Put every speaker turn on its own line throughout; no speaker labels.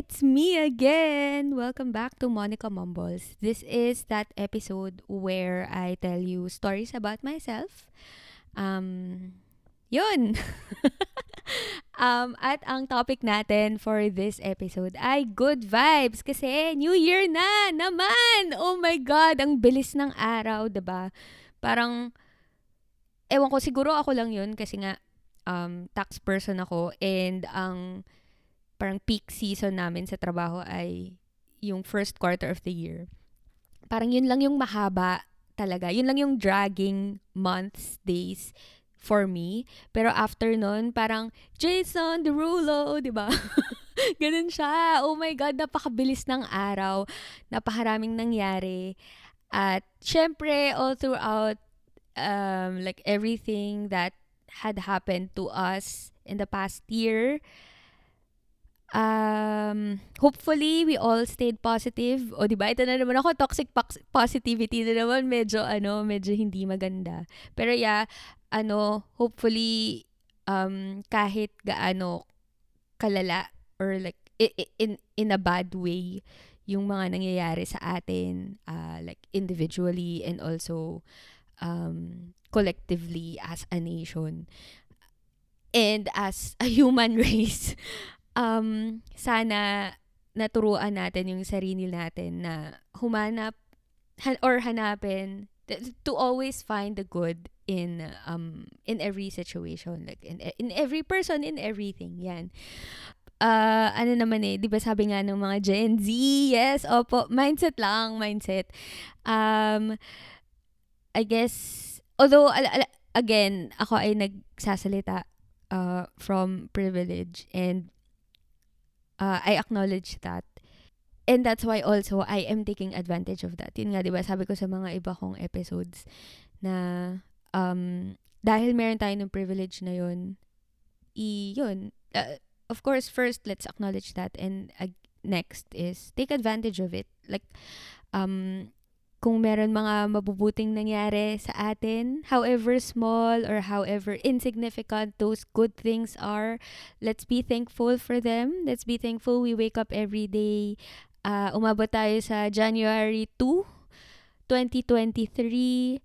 it's me again. Welcome back to Monica Mumbles. This is that episode where I tell you stories about myself. Um, yun. um, at ang topic natin for this episode ay good vibes kasi New Year na naman. Oh my God, ang bilis ng araw, 'di ba? Parang ewan ko siguro ako lang 'yun kasi nga um, tax person ako and ang parang peak season namin sa trabaho ay yung first quarter of the year. Parang yun lang yung mahaba talaga. Yun lang yung dragging months, days for me. Pero after nun, parang Jason Derulo, di ba? Ganun siya. Oh my God, napakabilis ng araw. Napakaraming nangyari. At syempre, all throughout um, like everything that had happened to us in the past year, um, hopefully, we all stayed positive. O, di ba? Ito na naman ako, toxic positivity na naman. Medyo, ano, medyo hindi maganda. Pero, yeah, ano, hopefully, um, kahit gaano kalala or like, in, in a bad way, yung mga nangyayari sa atin, uh, like, individually and also, um, collectively as a nation and as a human race um, sana naturuan natin yung sarili natin na humanap han, or hanapin to always find the good in um in every situation like in in every person in everything yan uh, ano naman eh, 'di ba sabi nga ng mga Gen Z, yes, opo, mindset lang, mindset. Um I guess although al- al- again, ako ay nagsasalita uh, from privilege and uh, I acknowledge that. And that's why also I am taking advantage of that. Yun nga, di ba, sabi ko sa mga iba kong episodes na um, dahil meron tayo ng privilege na yun, i, yun, uh, of course, first, let's acknowledge that. And uh, next is take advantage of it. Like, um, kung meron mga mabubuting nangyari sa atin, however small or however insignificant those good things are, let's be thankful for them. Let's be thankful we wake up every day. Uh, umabot tayo sa January 2, 2023.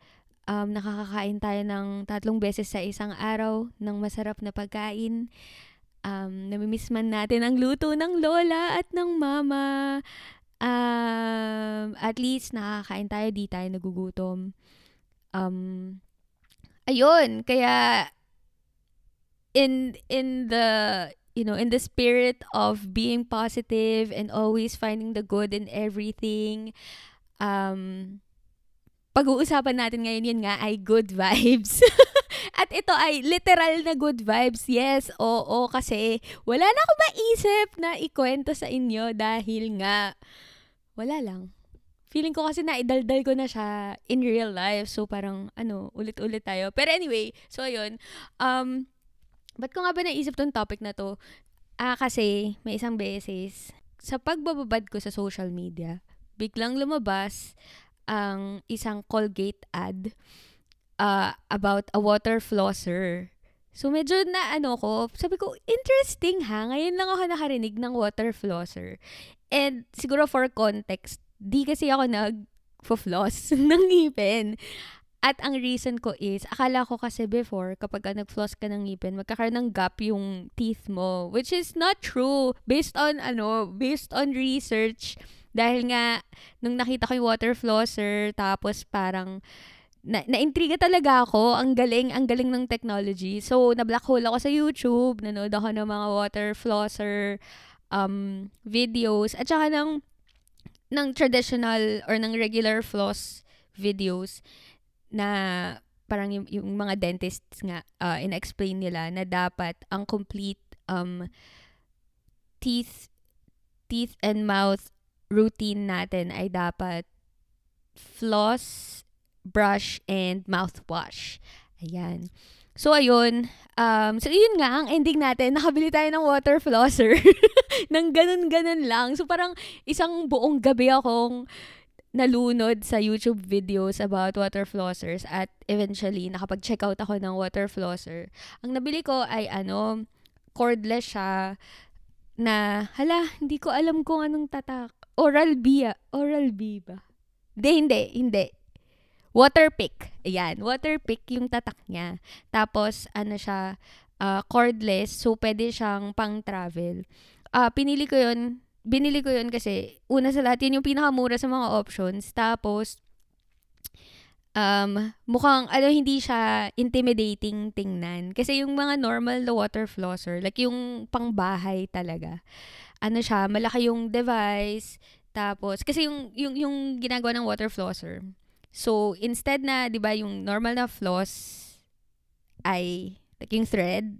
Um, nakakakain tayo ng tatlong beses sa isang araw ng masarap na pagkain. Um, namimiss man natin ang luto ng lola at ng mama um, at least nakakain tayo, di tayo nagugutom. Um, ayun, kaya in in the you know, in the spirit of being positive and always finding the good in everything, um, pag-uusapan natin ngayon yun nga ay good vibes. At ito ay literal na good vibes. Yes, oo, kasi wala na ako maisip na ikwento sa inyo dahil nga wala lang. Feeling ko kasi naidaldal ko na siya in real life. So, parang, ano, ulit-ulit tayo. Pero anyway, so, ayun. Um, ba't ko nga ba naisip tong topic na to? Ah, kasi, may isang beses, sa pagbababad ko sa social media, biglang lumabas ang isang Colgate ad uh, about a water flosser. So, medyo na ano ko, sabi ko, interesting ha, ngayon lang ako nakarinig ng water flosser. And siguro for context, di kasi ako nag-floss ng ngipin. At ang reason ko is, akala ko kasi before, kapag ka nag-floss ka ng ngipin, magkakaroon ng gap yung teeth mo. Which is not true. Based on, ano, based on research. Dahil nga, nung nakita ko yung water flosser, tapos parang, na, na-intriga talaga ako. Ang galing, ang galing ng technology. So, na-black hole ako sa YouTube. Nanood ako ng mga water flosser um, videos at saka ng, ng traditional or ng regular floss videos na parang yung, yung mga dentists nga uh, in-explain nila na dapat ang complete um, teeth teeth and mouth routine natin ay dapat floss, brush, and mouthwash. Ayan. So, ayun. Um, so, yun nga, ang ending natin, nakabili tayo ng water flosser. nang ganun-ganun lang. So, parang isang buong gabi akong nalunod sa YouTube videos about water flossers at eventually, nakapag-check out ako ng water flosser. Ang nabili ko ay, ano, cordless siya. na, hala, hindi ko alam kung anong tatak. Oral B. Oral B ba? Hindi, hindi, hindi. Water pick. Ayan, water pick yung tatak niya. Tapos, ano siya, uh, cordless. So, pwede siyang pang-travel. Uh, pinili ko yun, binili ko yun kasi, una sa lahat, yun yung pinakamura sa mga options. Tapos, um, mukhang, ano, hindi siya intimidating tingnan. Kasi yung mga normal na water flosser, like yung pangbahay talaga, ano siya, malaki yung device, tapos, kasi yung, yung, yung ginagawa ng water flosser, so, instead na, di ba, yung normal na floss ay, like yung thread,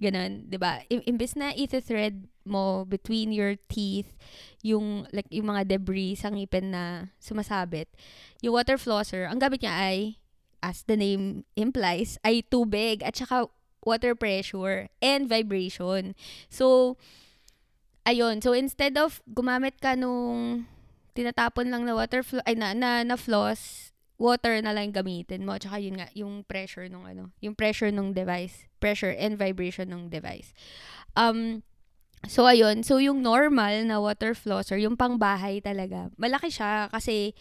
ganun, di ba? I- imbes na ito-thread mo between your teeth, yung, like, yung mga debris sa ngipin na sumasabit, yung water flosser, ang gamit niya ay, as the name implies, ay tubig at saka water pressure and vibration. So, ayun. So, instead of gumamit ka nung tinatapon lang na water flo- ay na, na, na floss, water na lang gamitin mo. Tsaka yun nga, yung pressure nung ano, yung pressure nung device. Pressure and vibration nung device. Um, So, ayun. So, yung normal na water flosser, yung pangbahay talaga, malaki siya kasi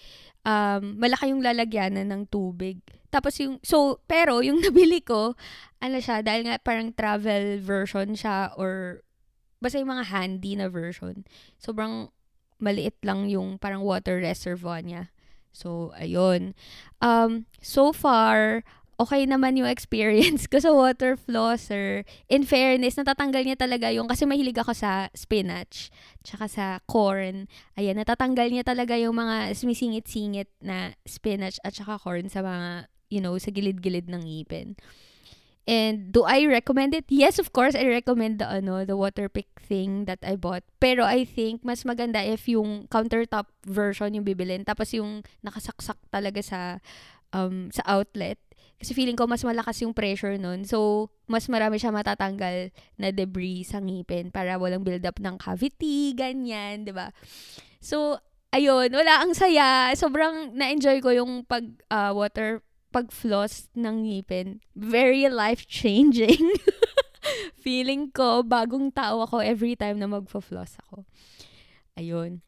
um, malaki yung lalagyanan ng tubig. Tapos yung, so, pero yung nabili ko, ano siya, dahil nga parang travel version siya or basta yung mga handy na version. Sobrang maliit lang yung parang water reservoir niya. So, ayun. Um, so far, okay naman yung experience ko sa water flosser. In fairness, natatanggal niya talaga yung, kasi mahilig ako sa spinach, tsaka sa corn. Ayan, natatanggal niya talaga yung mga sumisingit-singit na spinach at tsaka corn sa mga, you know, sa gilid-gilid ng ngipin. And do I recommend it? Yes, of course, I recommend the ano, the water pick thing that I bought. Pero I think mas maganda if yung countertop version yung bibilin tapos yung nakasaksak talaga sa um sa outlet kasi feeling ko mas malakas yung pressure nun. So, mas marami siya matatanggal na debris sa ngipin para walang build-up ng cavity, ganyan, di ba? So, ayun, wala ang saya. Sobrang na-enjoy ko yung pag uh, water pag-floss ng ngipin. Very life-changing. feeling ko, bagong tao ako every time na magfo-floss ako. Ayun.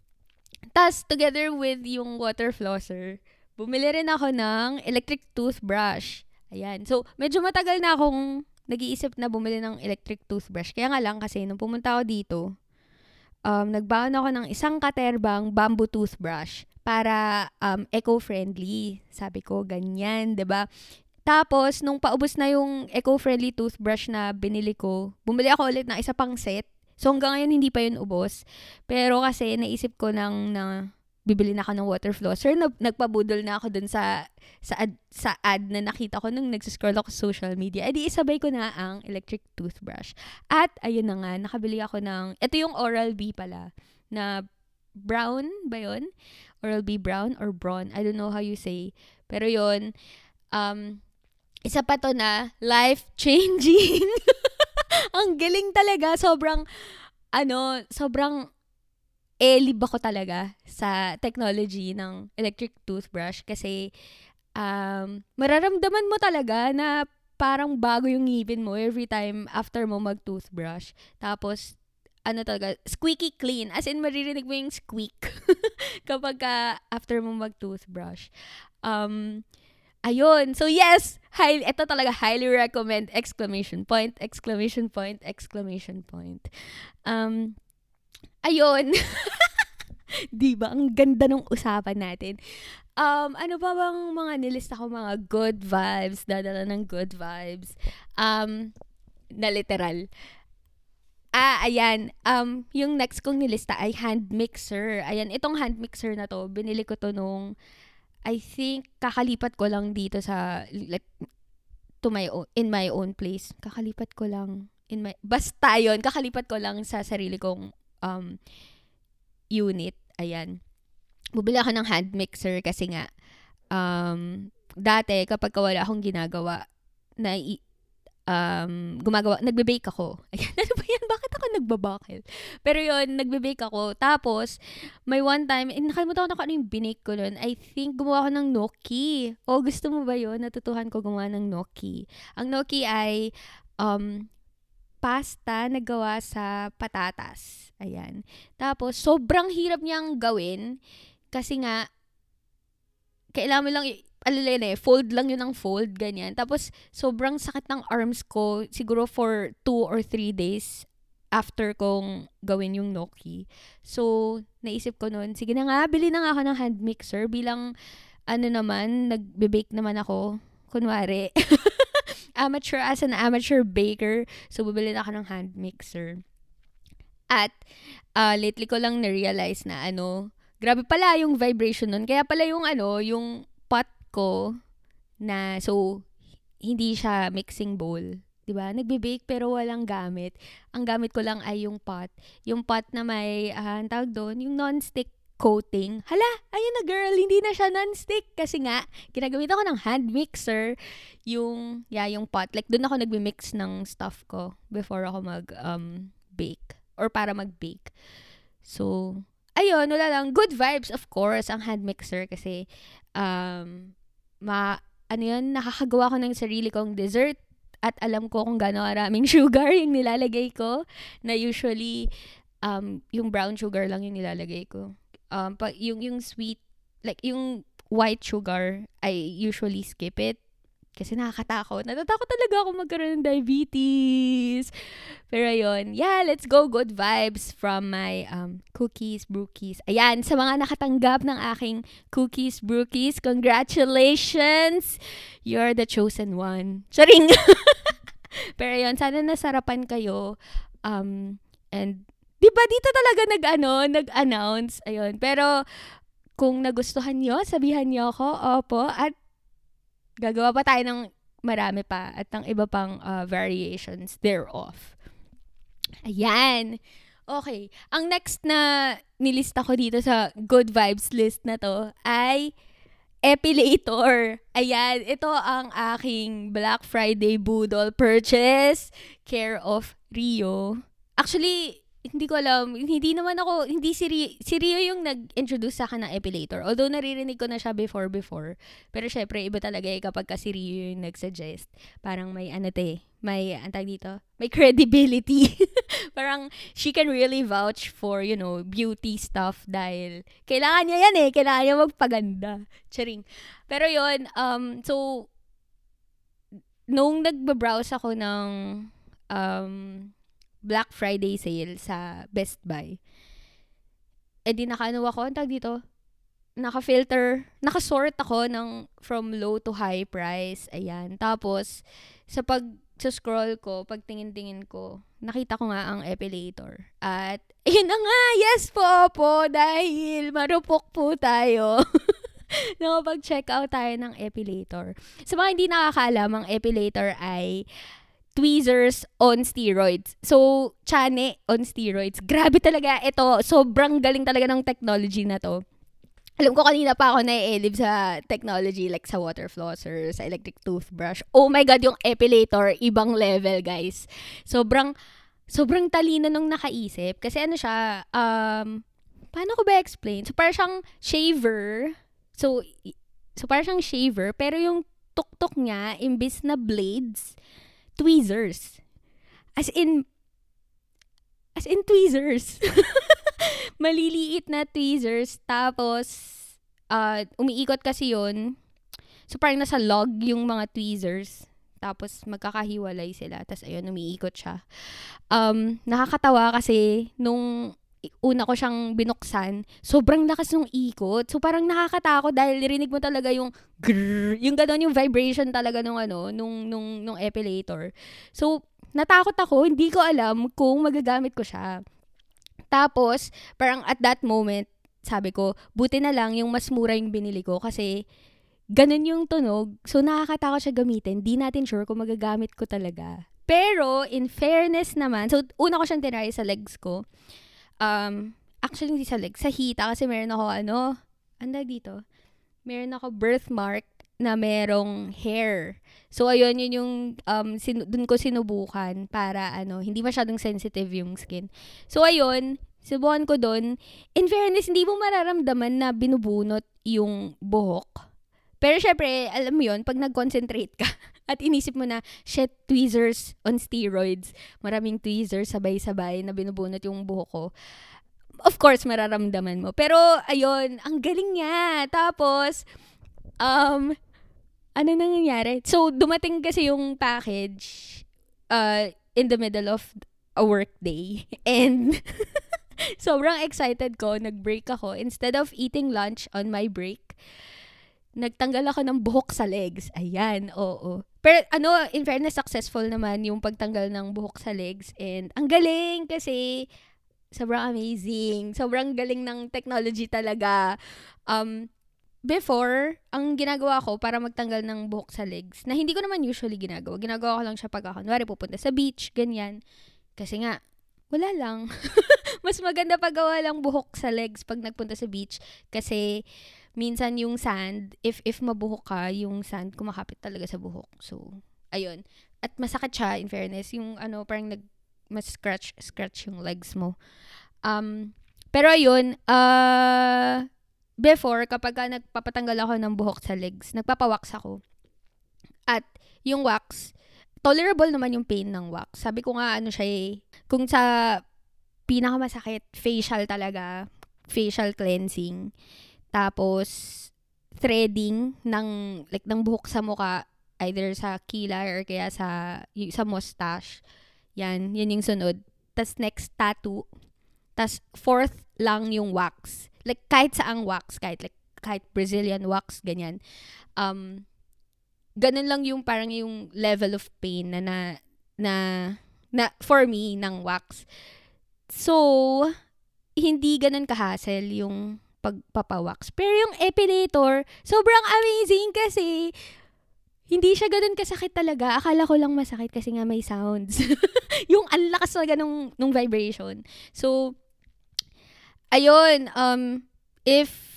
Tas, together with yung water flosser, bumili rin ako ng electric toothbrush. Ayan. So, medyo matagal na akong nag-iisip na bumili ng electric toothbrush. Kaya nga lang kasi nung pumunta ako dito, um, nagbaon ako ng isang katerbang bamboo toothbrush para um, eco-friendly. Sabi ko, ganyan, 'di ba? Tapos, nung paubos na yung eco-friendly toothbrush na binili ko, bumili ako ulit ng isa pang set. So, hanggang ngayon, hindi pa yun ubos. Pero kasi, naisip ko nang na bibili na ako ng water flosser. Nag, nagpabudol na ako dun sa, sa, ad, sa ad na nakita ko nung nagsiscroll ako sa social media. E di isabay ko na ang electric toothbrush. At ayun na nga, nakabili ako ng, ito yung Oral-B pala, na brown ba yun? Oral-B brown or brown? I don't know how you say. Pero yun, um, isa pa to na life-changing. ang galing talaga. Sobrang, ano, sobrang elib ako talaga sa technology ng electric toothbrush kasi um, mararamdaman mo talaga na parang bago yung ngipin mo every time after mo mag-toothbrush. Tapos, ano talaga, squeaky clean. As in, maririnig mo yung squeak kapag ka after mo mag-toothbrush. Um, ayun. So, yes! High, ito talaga, highly recommend! Exclamation point, exclamation point, exclamation point. Um, ayun. 'Di ba? Ang ganda ng usapan natin. Um, ano pa bang mga nilista ko mga good vibes, dadala ng good vibes. Um, na literal. Ah, ayan. Um, yung next kong nilista ay hand mixer. Ayan, itong hand mixer na to, binili ko to nung I think kakalipat ko lang dito sa like to my own, in my own place. Kakalipat ko lang in my basta yon kakalipat ko lang sa sarili kong um, unit. Ayan. Bubili ako ng hand mixer kasi nga, um, dati kapag wala akong ginagawa, na um, gumagawa, nagbe-bake ako. Ayan, ano ba yan? Bakit ako nagbabakil? Pero yon nagbe-bake ako. Tapos, may one time, eh, nakalimutan ko na ano yung binake ko nun. I think gumawa ako ng gnocchi. O, gusto mo ba yon Natutuhan ko gumawa ng gnocchi. Ang gnocchi ay, um, pasta na gawa sa patatas. Ayan. Tapos, sobrang hirap niyang gawin kasi nga, kailangan mo lang, alala eh, fold lang yun ng fold, ganyan. Tapos, sobrang sakit ng arms ko, siguro for two or three days after kong gawin yung gnocchi. So, naisip ko noon, sige na nga, bili na nga ako ng hand mixer bilang, ano naman, nagbe-bake naman ako. Kunwari. amateur as an amateur baker. So, bubili na ako ng hand mixer. At, uh, lately ko lang na-realize na ano, grabe pala yung vibration nun. Kaya pala yung ano, yung pot ko na, so, hindi siya mixing bowl. 'di ba? Nagbe-bake pero walang gamit. Ang gamit ko lang ay yung pot. Yung pot na may uh, tawag doon, yung non-stick coating. Hala, ayun na girl, hindi na siya non-stick. Kasi nga, ginagamit ako ng hand mixer, yung, yeah, yung pot. Like, doon ako nagmi-mix ng stuff ko before ako mag-bake. Um, or para mag-bake. So, ayun, wala lang. Good vibes, of course, ang hand mixer kasi, um, ma, ano yun, nakakagawa ko ng sarili kong dessert at alam ko kung gaano maraming sugar yung nilalagay ko na usually um, yung brown sugar lang yung nilalagay ko um, pag yung, yung sweet, like yung white sugar, I usually skip it. Kasi nakakatakot. Natatakot talaga ako magkaroon ng diabetes. Pero ayun, yeah, let's go. Good vibes from my um, cookies, brookies. Ayan, sa mga nakatanggap ng aking cookies, brookies, congratulations! You're the chosen one. Charing! Pero ayun, sana nasarapan kayo. Um, and 'Di ba dito talaga nag-ano, nag-announce. Ayun. Pero kung nagustuhan niyo, sabihan niyo ako. Opo. At gagawa pa tayo ng marami pa at ng iba pang uh, variations thereof. Ayan. Okay. Ang next na nilista ko dito sa good vibes list na to ay epilator. Ayan, ito ang aking Black Friday Boodle purchase. Care of Rio. Actually, hindi ko alam, hindi naman ako, hindi si Rio, si Rio yung nag-introduce sa akin ng epilator. Although naririnig ko na siya before before. Pero syempre, iba talaga eh kapag ka si Rio yung nag-suggest. Parang may ano te, may, antag dito, may credibility. Parang she can really vouch for, you know, beauty stuff dahil kailangan niya yan eh. Kailangan niya magpaganda. Charing. Pero yon um, so, nung nagbabrowse ako ng um, Black Friday sale sa Best Buy. Eh di nakaano ako, ang tag dito, naka-filter, naka-sort ako ng from low to high price. Ayan. Tapos, sa pag sa scroll ko, pag tingin-tingin ko, nakita ko nga ang epilator. At, ayun na nga, yes po po, dahil marupok po tayo. Nakapag-check out tayo ng epilator. Sa mga hindi nakakaalam, ang epilator ay tweezers on steroids. So, chane on steroids. Grabe talaga ito. Sobrang galing talaga ng technology na to. Alam ko kanina pa ako na-elib sa technology like sa water flosser, sa electric toothbrush. Oh my God, yung epilator, ibang level, guys. Sobrang, sobrang talino nung nakaisip. Kasi ano siya, um, paano ko ba explain? So, parang siyang shaver. So, so parang siyang shaver, pero yung tuktok niya, imbis na blades, tweezers. As in, as in tweezers. Maliliit na tweezers. Tapos, uh, umiikot kasi yon So, parang nasa log yung mga tweezers. Tapos, magkakahiwalay sila. Tapos, ayun, umiikot siya. Um, nakakatawa kasi, nung una ko siyang binuksan, sobrang lakas ng ikot. So parang nakakatakot dahil nirinig mo talaga yung grrr, yung gano'n yung vibration talaga nung ano, nung nung nung epilator. So natakot ako, hindi ko alam kung magagamit ko siya. Tapos, parang at that moment, sabi ko, buti na lang yung mas mura yung binili ko kasi ganun yung tunog. So, nakakatakot siya gamitin. Di natin sure kung magagamit ko talaga. Pero, in fairness naman, so, una ko siyang tinry sa legs ko um, actually hindi sa leg, sa hita kasi meron ako ano, anda dito, meron ako birthmark na merong hair. So, ayun, yun yung, um, sin- dun ko sinubukan para, ano, hindi masyadong sensitive yung skin. So, ayun, subukan ko dun. In fairness, hindi mo mararamdaman na binubunot yung buhok. Pero, syempre, alam mo yun, pag nag-concentrate ka, At inisip mo na, shit, tweezers on steroids. Maraming tweezers sabay-sabay na binubunot yung buhok ko. Of course, mararamdaman mo. Pero, ayun, ang galing niya. Tapos, um, ano nang nangyari? So, dumating kasi yung package uh, in the middle of a work day. And, sobrang excited ko. Nag-break ako. Instead of eating lunch on my break, nagtanggal ako ng buhok sa legs. Ayan, oo. Pero ano, in fairness, successful naman yung pagtanggal ng buhok sa legs. And ang galing kasi sobrang amazing. Sobrang galing ng technology talaga. Um, before, ang ginagawa ko para magtanggal ng buhok sa legs, na hindi ko naman usually ginagawa. Ginagawa ko lang siya pag ako, kunwari pupunta sa beach, ganyan. Kasi nga, wala lang. Mas maganda paggawa lang buhok sa legs pag nagpunta sa beach. Kasi, minsan yung sand, if if mabuhok ka, yung sand kumakapit talaga sa buhok. So, ayun. At masakit siya, in fairness. Yung ano, parang nag, mas scratch, scratch yung legs mo. Um, pero ayun, uh, before, kapag ka nagpapatanggal ako ng buhok sa legs, nagpapawax ako. At yung wax, tolerable naman yung pain ng wax. Sabi ko nga, ano siya eh, kung sa pinakamasakit, facial talaga, facial cleansing, tapos, threading ng, like, ng buhok sa muka, either sa kilay or kaya sa, sa mustache. Yan, yun yung sunod. Tapos next, tattoo. Tapos fourth lang yung wax. Like, kahit saang wax, kahit, like, kahit Brazilian wax, ganyan. Um, ganun lang yung parang yung level of pain na na, na, na for me, ng wax. So, hindi ganun kahassle yung pagpapawax. Pero yung epilator, sobrang amazing kasi hindi siya ganun kasakit talaga. Akala ko lang masakit kasi nga may sounds. yung ang lakas talaga nung, nung vibration. So, ayun, um, if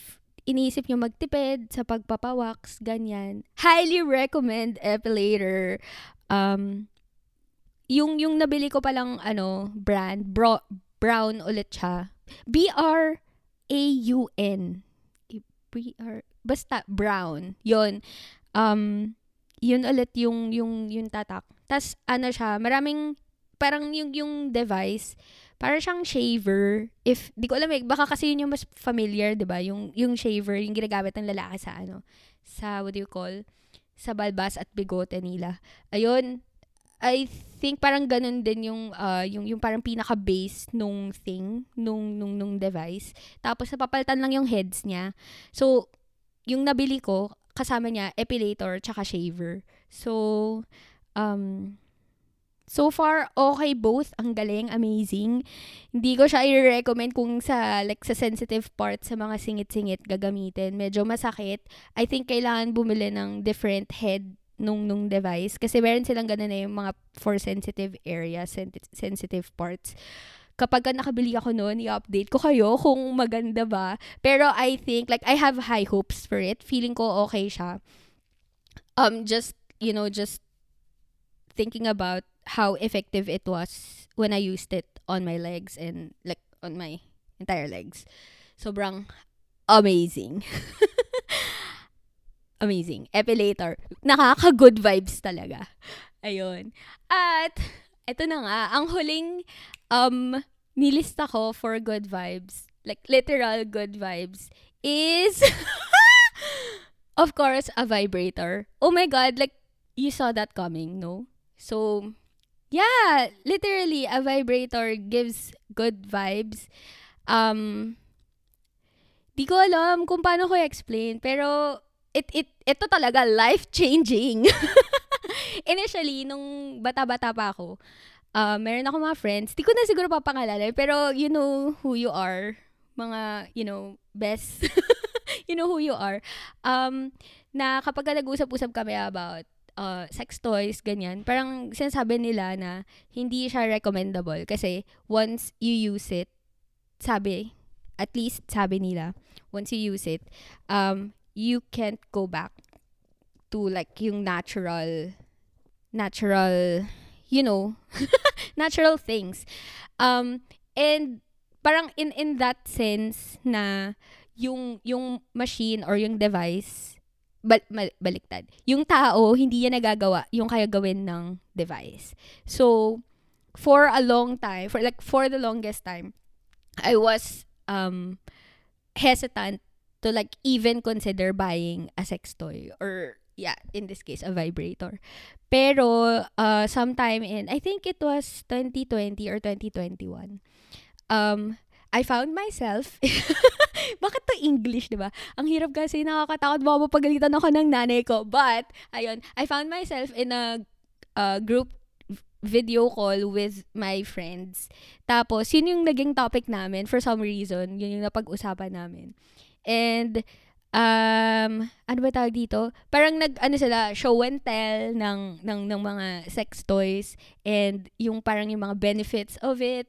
inisip nyo magtipid sa pagpapawax, ganyan, highly recommend epilator. Um, yung, yung nabili ko palang, ano, brand, bro, brown ulit siya. BR A-U-N. B-R, basta brown. Yon Um, yun ulit yung, yung, yung tatak. tas ano siya, maraming, parang yung, yung device, para siyang shaver. If, di ko alam eh, baka kasi yun yung mas familiar, di ba? Yung, yung shaver, yung ginagamit ng lalaki sa ano, sa, what do you call, sa balbas at bigote nila. Ayun, I think parang ganun din yung uh, yung yung parang pinaka base nung thing nung nung nung device. Tapos napapalitan lang yung heads niya. So yung nabili ko kasama niya epilator tsaka shaver. So um So far, okay both. Ang galing, amazing. Hindi ko siya i-recommend kung sa, like, sa sensitive part, sa mga singit-singit gagamitin. Medyo masakit. I think kailangan bumili ng different head nung nung device kasi meron silang ganun na yung mga for sensitive areas, sen- sensitive parts. Kapag nakabili ako noon, i-update ko kayo kung maganda ba. Pero I think, like, I have high hopes for it. Feeling ko okay siya. Um, just, you know, just thinking about how effective it was when I used it on my legs and, like, on my entire legs. Sobrang amazing. amazing. Epilator. Nakaka-good vibes talaga. Ayun. At, eto na nga, ang huling um, nilista ko for good vibes, like literal good vibes, is, of course, a vibrator. Oh my God, like, you saw that coming, no? So, yeah, literally, a vibrator gives good vibes. Um, di ko alam kung paano ko explain, pero it, it, ito talaga life-changing. Initially, nung bata-bata pa ako, uh, meron ako mga friends, di ko na siguro papangalanan, pero you know who you are. Mga, you know, best. you know who you are. Um, na kapag nag-usap-usap kami about uh, sex toys, ganyan, parang sinasabi nila na hindi siya recommendable kasi once you use it, sabi, at least sabi nila, once you use it, um, you can't go back to like yung natural natural you know natural things um and parang in in that sense na yung yung machine or yung device bal- mal- baliktad. Yung tao, hindi niya nagagawa yung kaya gawin ng device. So, for a long time, for like for the longest time, I was um hesitant to like even consider buying a sex toy or yeah, in this case a vibrator. Pero uh sometime in I think it was 2020 or 2021. Um I found myself Bakit to English, 'di ba? Ang hirap kasi nakakatakot baka mapagalitan ako ng nanay ko. But ayun, I found myself in a uh, group video call with my friends. Tapos, yun yung naging topic namin for some reason. Yun yung napag-usapan namin. And, um, ano ba tawag dito? Parang nag, ano sila, show and tell ng, ng, ng mga sex toys and yung parang yung mga benefits of it.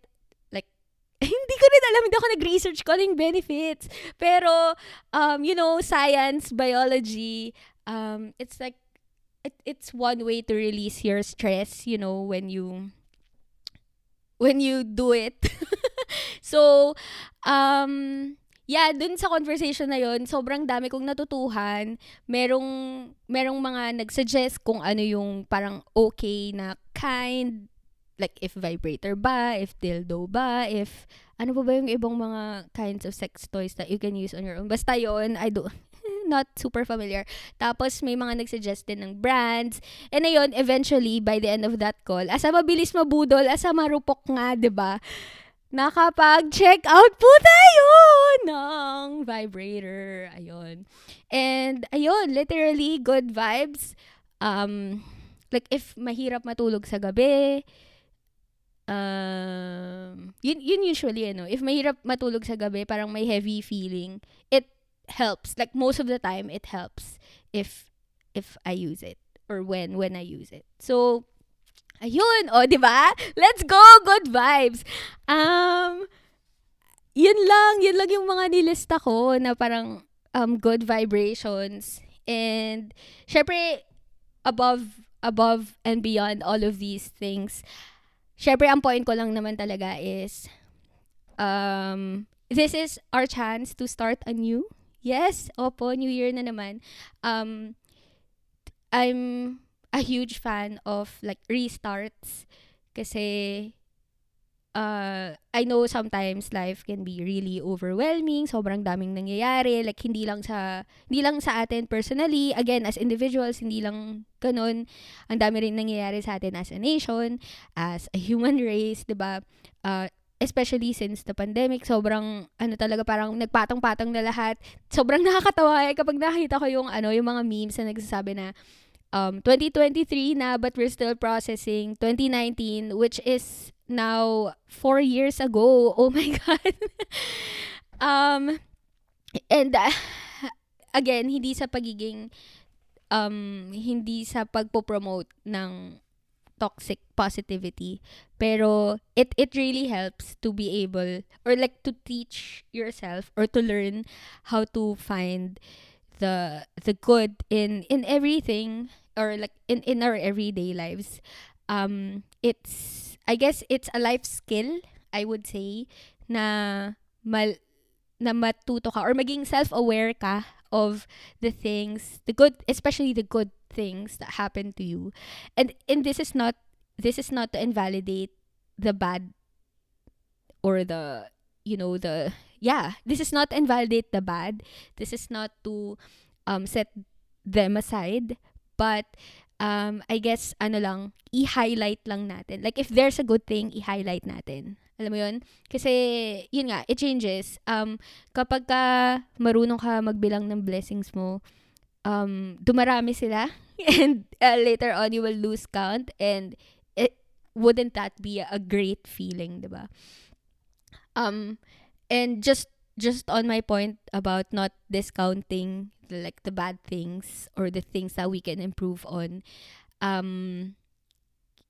Like, hindi ko rin alam, hindi ako nag-research ko yung benefits. Pero, um, you know, science, biology, um, it's like, it, it's one way to release your stress, you know, when you when you do it. so, um, yeah, dun sa conversation na yon sobrang dami kong natutuhan. Merong, merong mga nag-suggest kung ano yung parang okay na kind, like if vibrator ba, if dildo ba, if ano pa ba yung ibang mga kinds of sex toys that you can use on your own. Basta yon I do, not super familiar. Tapos, may mga nagsuggest din ng brands. And ayun, eventually, by the end of that call, asa mabilis mabudol, asa marupok nga, ba diba? Nakapag-check out po tayo ng vibrator. Ayun. And, ayun, literally, good vibes. Um, like, if mahirap matulog sa gabi, um, yun, yun usually, ano, if mahirap matulog sa gabi, parang may heavy feeling, it helps. Like most of the time it helps if if I use it or when when I use it. So ayun, oh, 'di ba? Let's go, good vibes. Um yun lang, yun lang yung mga nilista ko na parang um good vibrations and syempre above above and beyond all of these things. Syempre ang point ko lang naman talaga is um this is our chance to start anew Yes, opo, New Year na naman. Um, I'm a huge fan of like restarts kasi uh, I know sometimes life can be really overwhelming, sobrang daming nangyayari, like hindi lang sa hindi lang sa atin personally, again as individuals, hindi lang ganun. Ang dami rin nangyayari sa atin as a nation, as a human race, 'di ba? Uh, especially since the pandemic, sobrang, ano talaga, parang nagpatong-patong na lahat. Sobrang nakakatawa eh kapag nakita ko yung, ano, yung mga memes na nagsasabi na, um, 2023 na, but we're still processing 2019, which is now four years ago. Oh my God. um, and, uh, again, hindi sa pagiging, um, hindi sa pagpo-promote ng toxic positivity pero it it really helps to be able or like to teach yourself or to learn how to find the the good in in everything or like in in our everyday lives um it's i guess it's a life skill i would say na mal na matuto ka or maging self-aware ka of the things the good especially the good things that happen to you. And and this is not this is not to invalidate the bad or the you know the yeah this is not invalidate the bad. This is not to um set them aside but um I guess ano lang i-highlight lang natin like if there's a good thing i-highlight natin alam mo yun? Kasi, yun nga, it changes. Um, kapag ka marunong ka magbilang ng blessings mo, um, dumarami sila and uh, later on you will lose count and wouldn't that be a great feeling, 'di ba? Um and just just on my point about not discounting the, like the bad things or the things that we can improve on um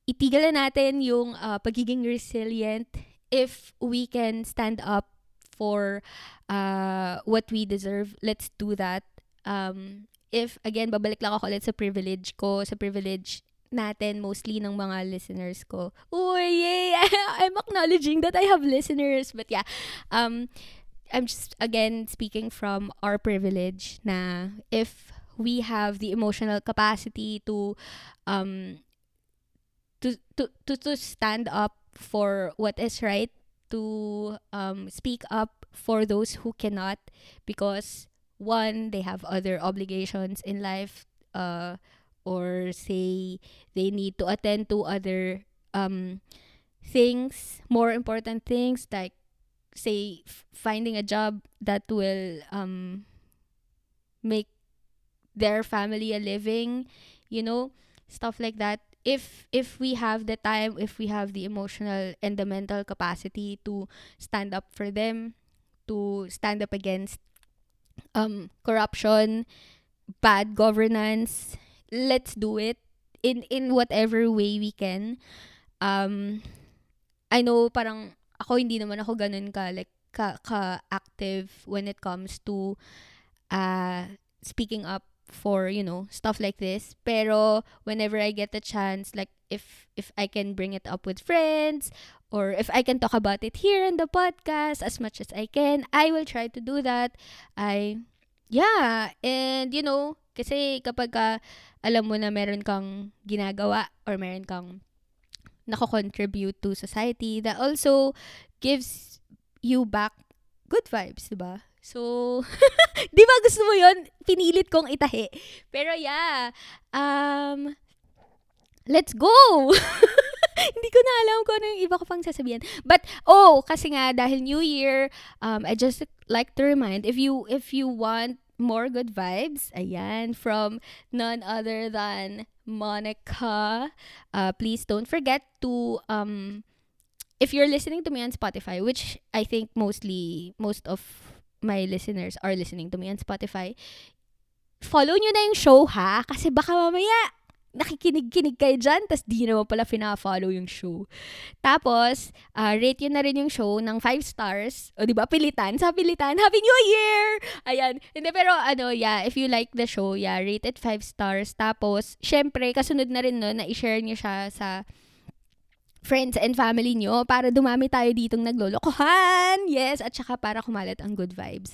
itigil na natin yung uh, pagiging resilient if we can stand up for uh, what we deserve let's do that um if, again, babalik lang ako ulit sa privilege ko, sa privilege natin, mostly ng mga listeners ko. Uy, yay! I'm acknowledging that I have listeners. But yeah, um, I'm just, again, speaking from our privilege na if we have the emotional capacity to um to to to, to stand up for what is right to um speak up for those who cannot because one they have other obligations in life uh or say they need to attend to other um things more important things like say f- finding a job that will um make their family a living you know stuff like that. If if we have the time if we have the emotional and the mental capacity to stand up for them to stand up against um corruption bad governance let's do it in in whatever way we can. Um I know parang ako hindi naman ako ganun ka like ka, ka active when it comes to uh speaking up for you know stuff like this. Pero whenever i get the chance like if if i can bring it up with friends or if i can talk about it here in the podcast as much as i can i will try to do that. I yeah. And you know kasi kapag ka, alam mo na meron kang ginagawa or meron kang nako-contribute to society that also gives you back good vibes, 'di ba? So, 'di ba gusto mo 'yon? Pinilit kong itahi. Pero yeah, um let's go. Hindi ko na alam kung ano yung iba ko pang sasabihin. But oh, kasi nga dahil New Year, um I just like to remind if you if you want more good vibes, ayan, from none other than Monica. Uh, please don't forget to um if you're listening to me on Spotify, which I think mostly most of my listeners are listening to me on Spotify, follow nyo na yung show ha kasi baka mamaya nakikinig-kinig kayo dyan, tas di naman pala fina-follow yung show. Tapos, uh, rate yun na rin yung show ng 5 stars. O, di ba? Pilitan. Sa pilitan, Happy New Year! Ayan. Hindi, pero ano, yeah, if you like the show, yeah, rate it 5 stars. Tapos, syempre, kasunod na rin no, na i-share nyo siya sa friends and family nyo para dumami tayo ditong naglolokohan. Yes, at saka para kumalat ang good vibes.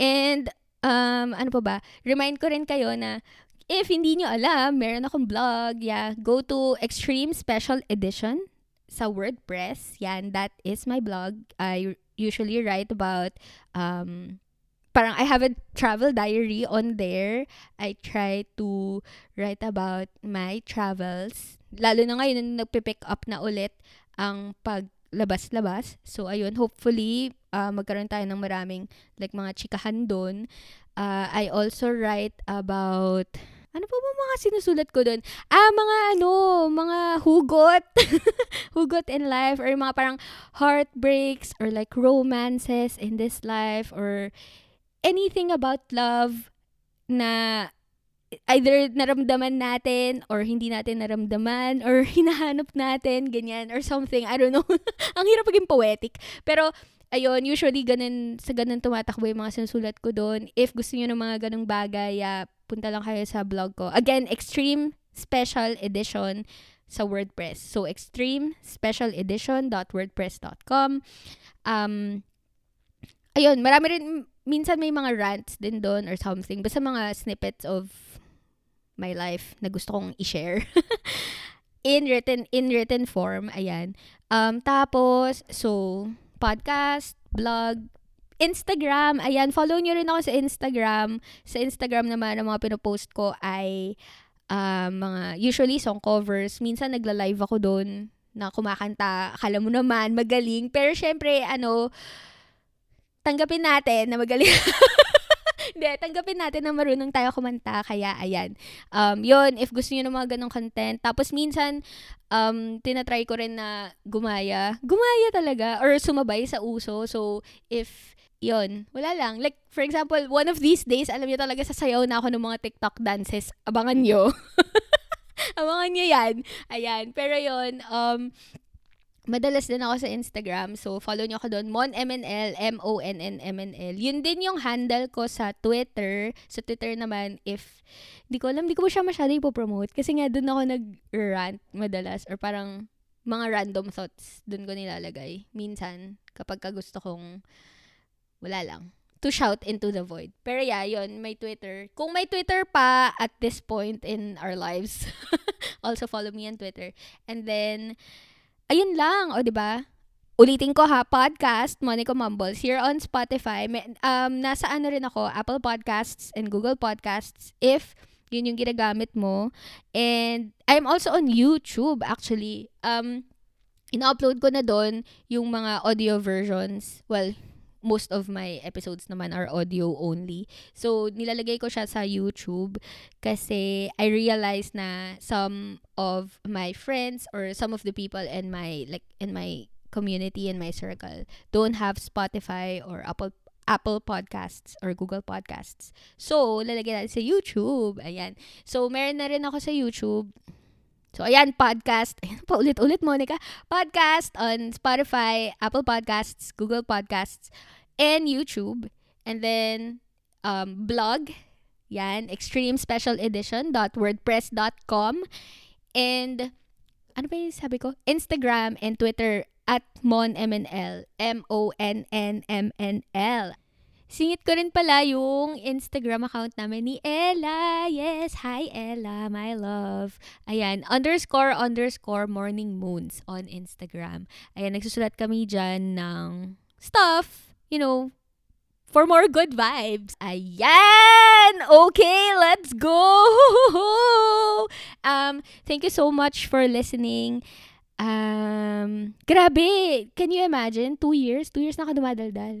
And, um, ano pa ba? Remind ko rin kayo na If hindi nyo alam, meron akong blog. Yeah, go to Extreme Special Edition sa WordPress. Yan, that is my blog. I usually write about um, parang I have a travel diary on there. I try to write about my travels. Lalo na ngayon, nagpipick up na ulit ang paglabas-labas. So, ayun, hopefully, uh, magkaroon tayo ng maraming like mga chikahan doon. Uh, I also write about ano po ba mga sinusulat ko doon? Ah, mga ano, mga hugot. hugot in life or mga parang heartbreaks or like romances in this life or anything about love na either naramdaman natin or hindi natin naramdaman or hinahanap natin, ganyan, or something. I don't know. Ang hirap maging poetic. Pero, ayun, usually ganun, sa ganun tumatakbo yung mga sinusulat ko doon. If gusto niyo ng mga ganung bagay, uh, punta lang kayo sa blog ko. Again, Extreme Special Edition sa WordPress. So, extreme special edition.wordpress.com. Um, ayun, marami rin, minsan may mga rants din doon or something. Basta mga snippets of my life na gusto kong i-share. in written in written form, ayan. Um, tapos, so, podcast, blog, Instagram, ayan, follow nyo rin ako sa Instagram. Sa Instagram naman, ang mga pinopost ko ay uh, mga, usually song covers. Minsan nagla-live ako doon na kumakanta. Akala mo naman, magaling. Pero syempre, ano, tanggapin natin na magaling. Hindi, tanggapin natin na marunong tayo kumanta. Kaya, ayan. Um, yun, if gusto niyo ng mga ganong content. Tapos, minsan, um, tinatry ko rin na gumaya. Gumaya talaga. Or sumabay sa uso. So, if yon wala lang. Like, for example, one of these days, alam niyo talaga, sasayaw na ako ng mga TikTok dances. Abangan niyo. Abangan niyo yan. Ayan. Pero yon um, madalas din ako sa Instagram. So, follow niyo ako doon. MonMNL, M-O-N-N-M-N-L. Yun din yung handle ko sa Twitter. Sa Twitter naman, if, di ko alam, di ko siya masyado ipopromote. Kasi nga, doon ako nag-rant madalas. Or parang, mga random thoughts, doon ko nilalagay. Minsan, kapag ka gusto kong wala lang. to shout into the void. Pero yeah, yun, may Twitter. Kung may Twitter pa at this point in our lives, also follow me on Twitter. And then, ayun lang, o, ba? Ulitin ko ha, podcast, Monica Mumbles, here on Spotify. May, um, nasa ano rin ako, Apple Podcasts and Google Podcasts, if yun yung ginagamit mo. And I'm also on YouTube, actually. Um, ina-upload ko na doon yung mga audio versions. Well, most of my episodes naman are audio only. So, nilalagay ko siya sa YouTube kasi I realized na some of my friends or some of the people in my like in my community in my circle don't have Spotify or Apple Apple Podcasts or Google Podcasts. So, lalagyan natin sa YouTube. Ayan. So, meron na rin ako sa YouTube. So, ayan, podcast. Ayan, paulit-ulit, Monica. Podcast on Spotify, Apple Podcasts, Google Podcasts, and YouTube. And then, um, blog. Yan, extremespecialedition.wordpress.com. And, ano ba yung sabi ko? Instagram and Twitter at monmnl. M-O-N-N-M-N-L. Singit ko rin pala yung Instagram account namin ni Ella. Yes, hi Ella, my love. Ayan, underscore underscore morning moons on Instagram. Ayan, nagsusulat kami dyan ng stuff, you know, for more good vibes. Ayan! Okay, let's go! Um, thank you so much for listening. Um, grabe! Can you imagine? Two years? Two years na ako dumadaldal.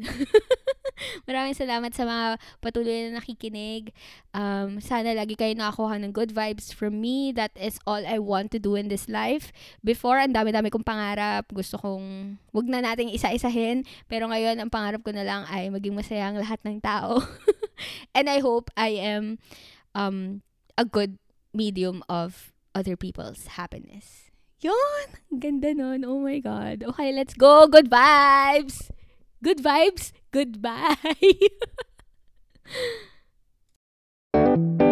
Maraming salamat sa mga patuloy na nakikinig. Um, sana lagi kayo nakakuha ng good vibes from me. That is all I want to do in this life. Before, ang dami-dami kong pangarap. Gusto kong, wag na nating isa-isahin. Pero ngayon, ang pangarap ko na lang ay maging masaya ang lahat ng tao. And I hope I am um, a good medium of other people's happiness. Yun! Ganda nun. Oh my God. Okay, let's go. Good vibes! Good vibes! Goodbye!